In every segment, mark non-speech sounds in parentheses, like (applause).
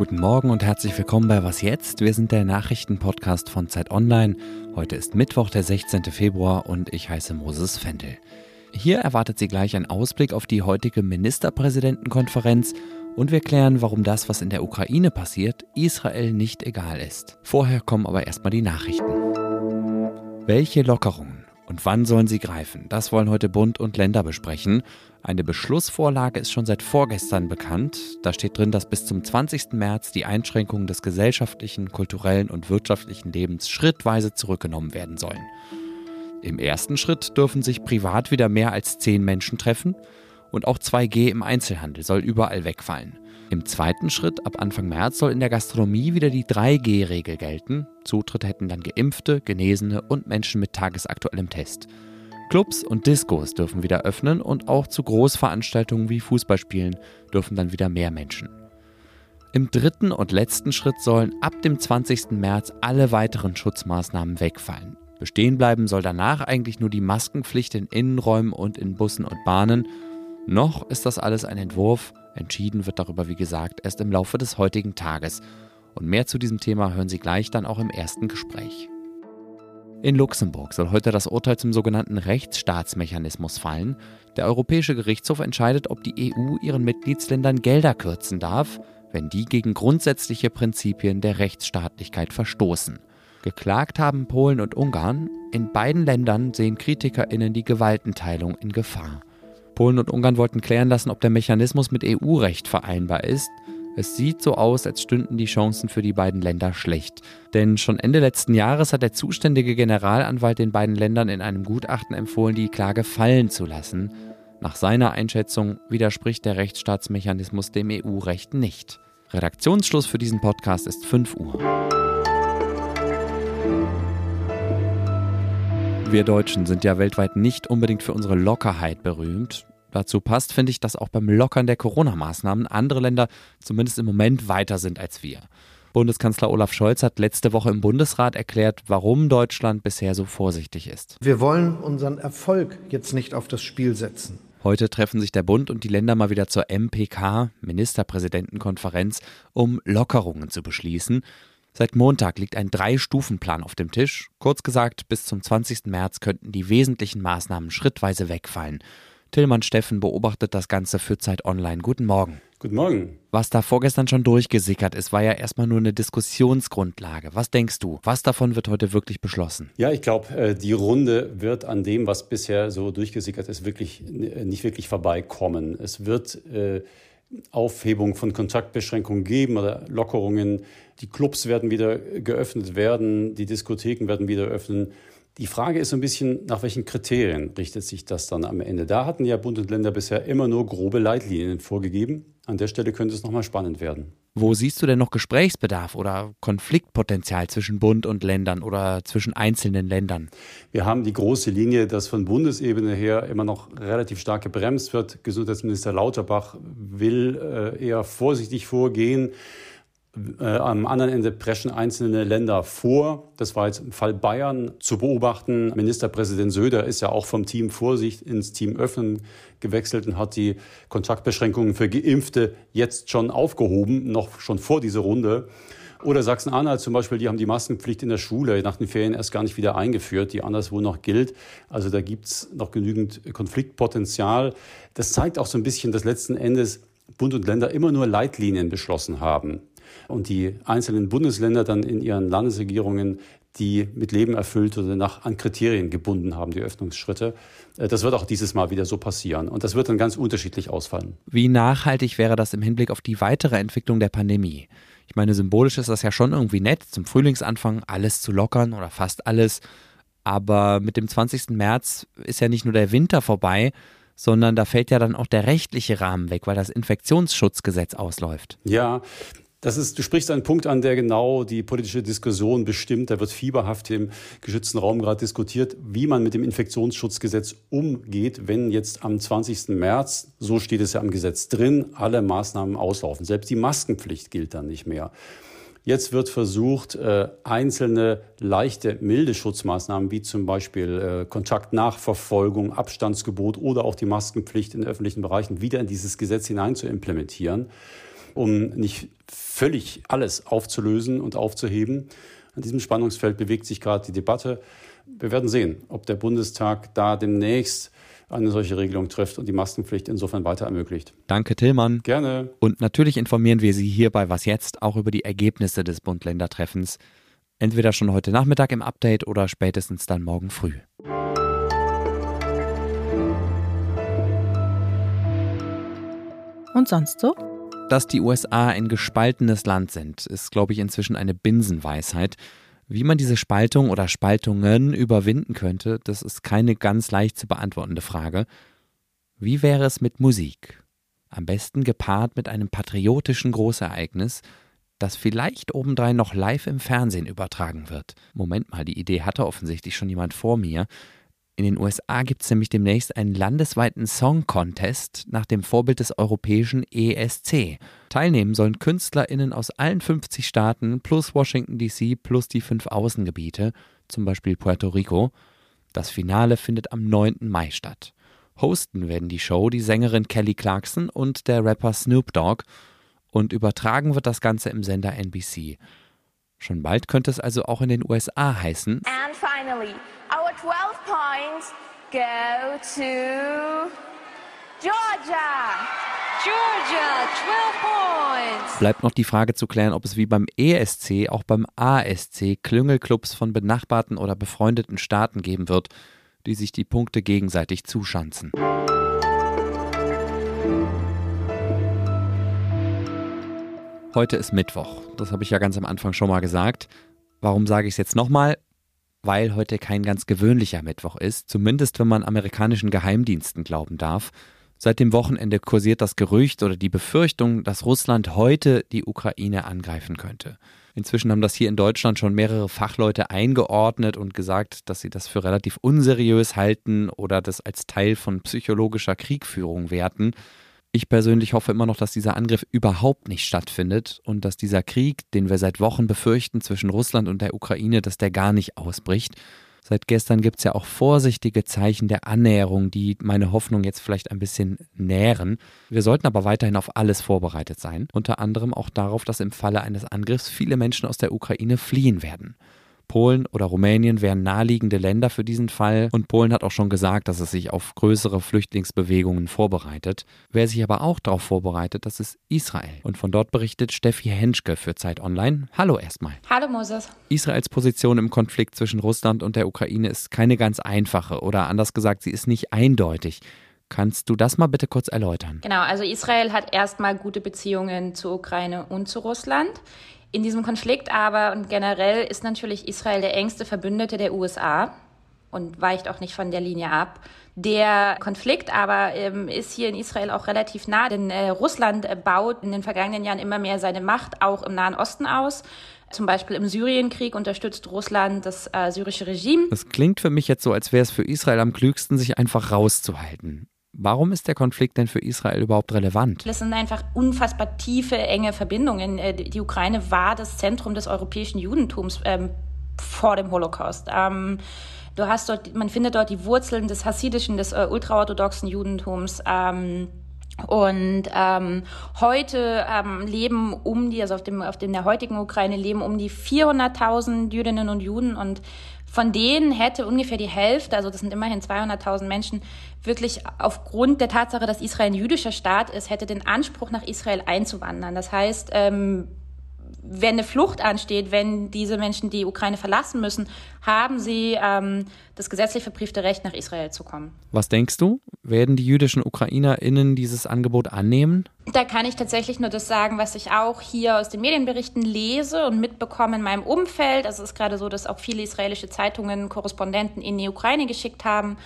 Guten Morgen und herzlich willkommen bei Was jetzt? Wir sind der Nachrichtenpodcast von Zeit Online. Heute ist Mittwoch, der 16. Februar und ich heiße Moses Fendel. Hier erwartet Sie gleich ein Ausblick auf die heutige Ministerpräsidentenkonferenz und wir klären, warum das, was in der Ukraine passiert, Israel nicht egal ist. Vorher kommen aber erstmal die Nachrichten. Welche Lockerungen und wann sollen sie greifen? Das wollen heute Bund und Länder besprechen. Eine Beschlussvorlage ist schon seit vorgestern bekannt. Da steht drin, dass bis zum 20. März die Einschränkungen des gesellschaftlichen, kulturellen und wirtschaftlichen Lebens schrittweise zurückgenommen werden sollen. Im ersten Schritt dürfen sich privat wieder mehr als zehn Menschen treffen und auch 2G im Einzelhandel soll überall wegfallen. Im zweiten Schritt, ab Anfang März, soll in der Gastronomie wieder die 3G-Regel gelten. Zutritt hätten dann Geimpfte, Genesene und Menschen mit tagesaktuellem Test. Clubs und Diskos dürfen wieder öffnen und auch zu Großveranstaltungen wie Fußballspielen dürfen dann wieder mehr Menschen. Im dritten und letzten Schritt sollen ab dem 20. März alle weiteren Schutzmaßnahmen wegfallen. Bestehen bleiben soll danach eigentlich nur die Maskenpflicht in Innenräumen und in Bussen und Bahnen. Noch ist das alles ein Entwurf, Entschieden wird darüber, wie gesagt, erst im Laufe des heutigen Tages. Und mehr zu diesem Thema hören Sie gleich dann auch im ersten Gespräch. In Luxemburg soll heute das Urteil zum sogenannten Rechtsstaatsmechanismus fallen. Der Europäische Gerichtshof entscheidet, ob die EU ihren Mitgliedsländern Gelder kürzen darf, wenn die gegen grundsätzliche Prinzipien der Rechtsstaatlichkeit verstoßen. Geklagt haben Polen und Ungarn. In beiden Ländern sehen Kritikerinnen die Gewaltenteilung in Gefahr. Polen und Ungarn wollten klären lassen, ob der Mechanismus mit EU-Recht vereinbar ist. Es sieht so aus, als stünden die Chancen für die beiden Länder schlecht. Denn schon Ende letzten Jahres hat der zuständige Generalanwalt den beiden Ländern in einem Gutachten empfohlen, die Klage fallen zu lassen. Nach seiner Einschätzung widerspricht der Rechtsstaatsmechanismus dem EU-Recht nicht. Redaktionsschluss für diesen Podcast ist 5 Uhr. Wir Deutschen sind ja weltweit nicht unbedingt für unsere Lockerheit berühmt. Dazu passt, finde ich, dass auch beim Lockern der Corona-Maßnahmen andere Länder zumindest im Moment weiter sind als wir. Bundeskanzler Olaf Scholz hat letzte Woche im Bundesrat erklärt, warum Deutschland bisher so vorsichtig ist. Wir wollen unseren Erfolg jetzt nicht auf das Spiel setzen. Heute treffen sich der Bund und die Länder mal wieder zur MPK, Ministerpräsidentenkonferenz, um Lockerungen zu beschließen. Seit Montag liegt ein Drei-Stufen-Plan auf dem Tisch. Kurz gesagt, bis zum 20. März könnten die wesentlichen Maßnahmen schrittweise wegfallen. Tillmann Steffen beobachtet das Ganze für Zeit Online. Guten Morgen. Guten Morgen. Was da vorgestern schon durchgesickert ist, war ja erstmal nur eine Diskussionsgrundlage. Was denkst du? Was davon wird heute wirklich beschlossen? Ja, ich glaube, äh, die Runde wird an dem, was bisher so durchgesickert ist, wirklich nicht wirklich vorbeikommen. Es wird äh, Aufhebung von Kontaktbeschränkungen geben oder Lockerungen. Die Clubs werden wieder geöffnet werden, die Diskotheken werden wieder öffnen. Die Frage ist so ein bisschen, nach welchen Kriterien richtet sich das dann am Ende? Da hatten ja Bund und Länder bisher immer nur grobe Leitlinien vorgegeben. An der Stelle könnte es nochmal spannend werden. Wo siehst du denn noch Gesprächsbedarf oder Konfliktpotenzial zwischen Bund und Ländern oder zwischen einzelnen Ländern? Wir haben die große Linie, dass von Bundesebene her immer noch relativ stark gebremst wird. Gesundheitsminister Lauterbach will äh, eher vorsichtig vorgehen. Äh, am anderen Ende preschen einzelne Länder vor. Das war jetzt im Fall Bayern zu beobachten. Ministerpräsident Söder ist ja auch vom Team Vorsicht ins Team Öffnen gewechselt und hat die Kontaktbeschränkungen für Geimpfte jetzt schon aufgehoben, noch schon vor dieser Runde. Oder Sachsen-Anhalt zum Beispiel, die haben die Maskenpflicht in der Schule nach den Ferien erst gar nicht wieder eingeführt, die anderswo noch gilt. Also da gibt's noch genügend Konfliktpotenzial. Das zeigt auch so ein bisschen, dass letzten Endes Bund und Länder immer nur Leitlinien beschlossen haben und die einzelnen Bundesländer dann in ihren Landesregierungen die mit Leben erfüllt oder nach an Kriterien gebunden haben, die Öffnungsschritte. Äh, das wird auch dieses Mal wieder so passieren. Und das wird dann ganz unterschiedlich ausfallen. Wie nachhaltig wäre das im Hinblick auf die weitere Entwicklung der Pandemie? Ich meine, symbolisch ist das ja schon irgendwie nett, zum Frühlingsanfang alles zu lockern oder fast alles. Aber mit dem 20. März ist ja nicht nur der Winter vorbei, sondern da fällt ja dann auch der rechtliche Rahmen weg, weil das Infektionsschutzgesetz ausläuft. Ja, das ist, du sprichst einen Punkt an, der genau die politische Diskussion bestimmt. Da wird fieberhaft im geschützten Raum gerade diskutiert, wie man mit dem Infektionsschutzgesetz umgeht, wenn jetzt am 20. März, so steht es ja am Gesetz drin, alle Maßnahmen auslaufen. Selbst die Maskenpflicht gilt dann nicht mehr. Jetzt wird versucht, äh, einzelne leichte, milde Schutzmaßnahmen wie zum Beispiel äh, Kontaktnachverfolgung, Abstandsgebot oder auch die Maskenpflicht in öffentlichen Bereichen wieder in dieses Gesetz hinein zu implementieren. Um nicht völlig alles aufzulösen und aufzuheben. An diesem Spannungsfeld bewegt sich gerade die Debatte. Wir werden sehen, ob der Bundestag da demnächst eine solche Regelung trifft und die Maskenpflicht insofern weiter ermöglicht. Danke, Tillmann. Gerne. Und natürlich informieren wir Sie hier bei Was Jetzt auch über die Ergebnisse des Bund-Länder-Treffens. Entweder schon heute Nachmittag im Update oder spätestens dann morgen früh. Und sonst so? Dass die USA ein gespaltenes Land sind, ist, glaube ich, inzwischen eine Binsenweisheit. Wie man diese Spaltung oder Spaltungen überwinden könnte, das ist keine ganz leicht zu beantwortende Frage. Wie wäre es mit Musik? Am besten gepaart mit einem patriotischen Großereignis, das vielleicht obendrein noch live im Fernsehen übertragen wird. Moment mal, die Idee hatte offensichtlich schon jemand vor mir. In den USA gibt es nämlich demnächst einen landesweiten Song Contest nach dem Vorbild des europäischen ESC. Teilnehmen sollen KünstlerInnen aus allen 50 Staaten plus Washington DC plus die fünf Außengebiete, zum Beispiel Puerto Rico. Das Finale findet am 9. Mai statt. Hosten werden die Show die Sängerin Kelly Clarkson und der Rapper Snoop Dogg und übertragen wird das Ganze im Sender NBC. Schon bald könnte es also auch in den USA heißen. And finally, our 12 points go to Georgia. Georgia, 12 points. Bleibt noch die Frage zu klären, ob es wie beim ESC auch beim ASC Klüngelclubs von benachbarten oder befreundeten Staaten geben wird, die sich die Punkte gegenseitig zuschanzen. Heute ist Mittwoch. Das habe ich ja ganz am Anfang schon mal gesagt. Warum sage ich es jetzt nochmal? Weil heute kein ganz gewöhnlicher Mittwoch ist, zumindest wenn man amerikanischen Geheimdiensten glauben darf. Seit dem Wochenende kursiert das Gerücht oder die Befürchtung, dass Russland heute die Ukraine angreifen könnte. Inzwischen haben das hier in Deutschland schon mehrere Fachleute eingeordnet und gesagt, dass sie das für relativ unseriös halten oder das als Teil von psychologischer Kriegführung werten. Ich persönlich hoffe immer noch, dass dieser Angriff überhaupt nicht stattfindet und dass dieser Krieg, den wir seit Wochen befürchten zwischen Russland und der Ukraine, dass der gar nicht ausbricht. Seit gestern gibt es ja auch vorsichtige Zeichen der Annäherung, die meine Hoffnung jetzt vielleicht ein bisschen nähren. Wir sollten aber weiterhin auf alles vorbereitet sein, unter anderem auch darauf, dass im Falle eines Angriffs viele Menschen aus der Ukraine fliehen werden. Polen oder Rumänien wären naheliegende Länder für diesen Fall und Polen hat auch schon gesagt, dass es sich auf größere Flüchtlingsbewegungen vorbereitet. Wer sich aber auch darauf vorbereitet, das ist Israel. Und von dort berichtet Steffi Henschke für Zeit Online. Hallo erstmal. Hallo Moses. Israels Position im Konflikt zwischen Russland und der Ukraine ist keine ganz einfache oder anders gesagt, sie ist nicht eindeutig. Kannst du das mal bitte kurz erläutern? Genau, also Israel hat erstmal gute Beziehungen zur Ukraine und zu Russland. In diesem Konflikt aber und generell ist natürlich Israel der engste Verbündete der USA und weicht auch nicht von der Linie ab. Der Konflikt aber ähm, ist hier in Israel auch relativ nah, denn äh, Russland baut in den vergangenen Jahren immer mehr seine Macht auch im Nahen Osten aus. Zum Beispiel im Syrienkrieg unterstützt Russland das äh, syrische Regime. Das klingt für mich jetzt so, als wäre es für Israel am klügsten, sich einfach rauszuhalten. Warum ist der Konflikt denn für Israel überhaupt relevant? Das sind einfach unfassbar tiefe, enge Verbindungen. Äh, die Ukraine war das Zentrum des europäischen Judentums ähm, vor dem Holocaust. Ähm, du hast dort, man findet dort die Wurzeln des hasidischen, des äh, ultraorthodoxen Judentums. Ähm, und ähm, heute ähm, leben um die, also auf dem, auf dem der heutigen Ukraine leben um die 400.000 Jüdinnen und Juden und von denen hätte ungefähr die Hälfte, also das sind immerhin 200.000 Menschen, wirklich aufgrund der Tatsache, dass Israel ein jüdischer Staat ist, hätte den Anspruch, nach Israel einzuwandern. Das heißt, ähm, wenn eine Flucht ansteht, wenn diese Menschen die Ukraine verlassen müssen, haben sie ähm, das gesetzlich verbriefte Recht, nach Israel zu kommen. Was denkst du? Werden die jüdischen UkrainerInnen dieses Angebot annehmen? Da kann ich tatsächlich nur das sagen, was ich auch hier aus den Medienberichten lese und mitbekomme in meinem Umfeld. Also es ist gerade so, dass auch viele israelische Zeitungen Korrespondenten in die Ukraine geschickt haben.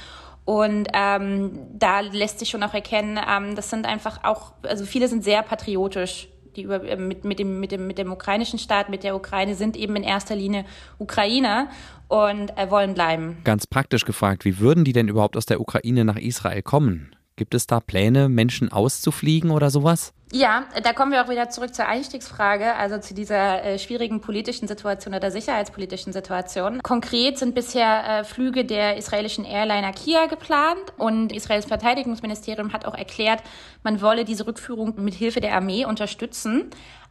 Und ähm, da lässt sich schon auch erkennen, ähm, das sind einfach auch, also viele sind sehr patriotisch die über, äh, mit, mit, dem, mit, dem, mit dem ukrainischen Staat, mit der Ukraine, sind eben in erster Linie Ukrainer und äh, wollen bleiben. Ganz praktisch gefragt, wie würden die denn überhaupt aus der Ukraine nach Israel kommen? Gibt es da Pläne, Menschen auszufliegen oder sowas? Ja, da kommen wir auch wieder zurück zur Einstiegsfrage, also zu dieser äh, schwierigen politischen Situation oder sicherheitspolitischen Situation. Konkret sind bisher äh, Flüge der israelischen Airliner Kia geplant und Israels Verteidigungsministerium hat auch erklärt, man wolle diese Rückführung mit Hilfe der Armee unterstützen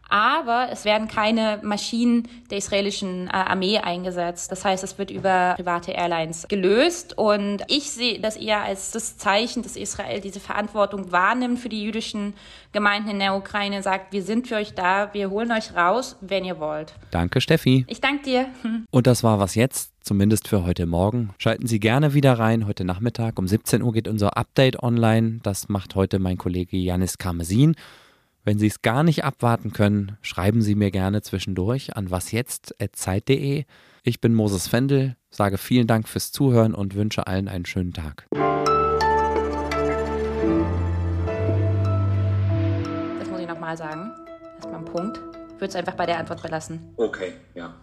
aber es werden keine Maschinen der israelischen äh, Armee eingesetzt. Das heißt, es wird über private Airlines gelöst und ich sehe das eher als das Zeichen, dass Israel diese Verantwortung wahrnimmt für die jüdischen Gemeinden in der Ukraine, sagt, wir sind für euch da, wir holen euch raus, wenn ihr wollt. Danke, Steffi. Ich danke dir. (laughs) Und das war was jetzt, zumindest für heute Morgen. Schalten Sie gerne wieder rein. Heute Nachmittag um 17 Uhr geht unser Update online. Das macht heute mein Kollege Janis Karmesin. Wenn Sie es gar nicht abwarten können, schreiben Sie mir gerne zwischendurch an wasjetzt.zeit.de. Ich bin Moses Fendel, sage vielen Dank fürs Zuhören und wünsche allen einen schönen Tag. Das muss ich nochmal sagen. Erstmal ein Punkt. Ich würde es einfach bei der Antwort belassen. Okay, ja.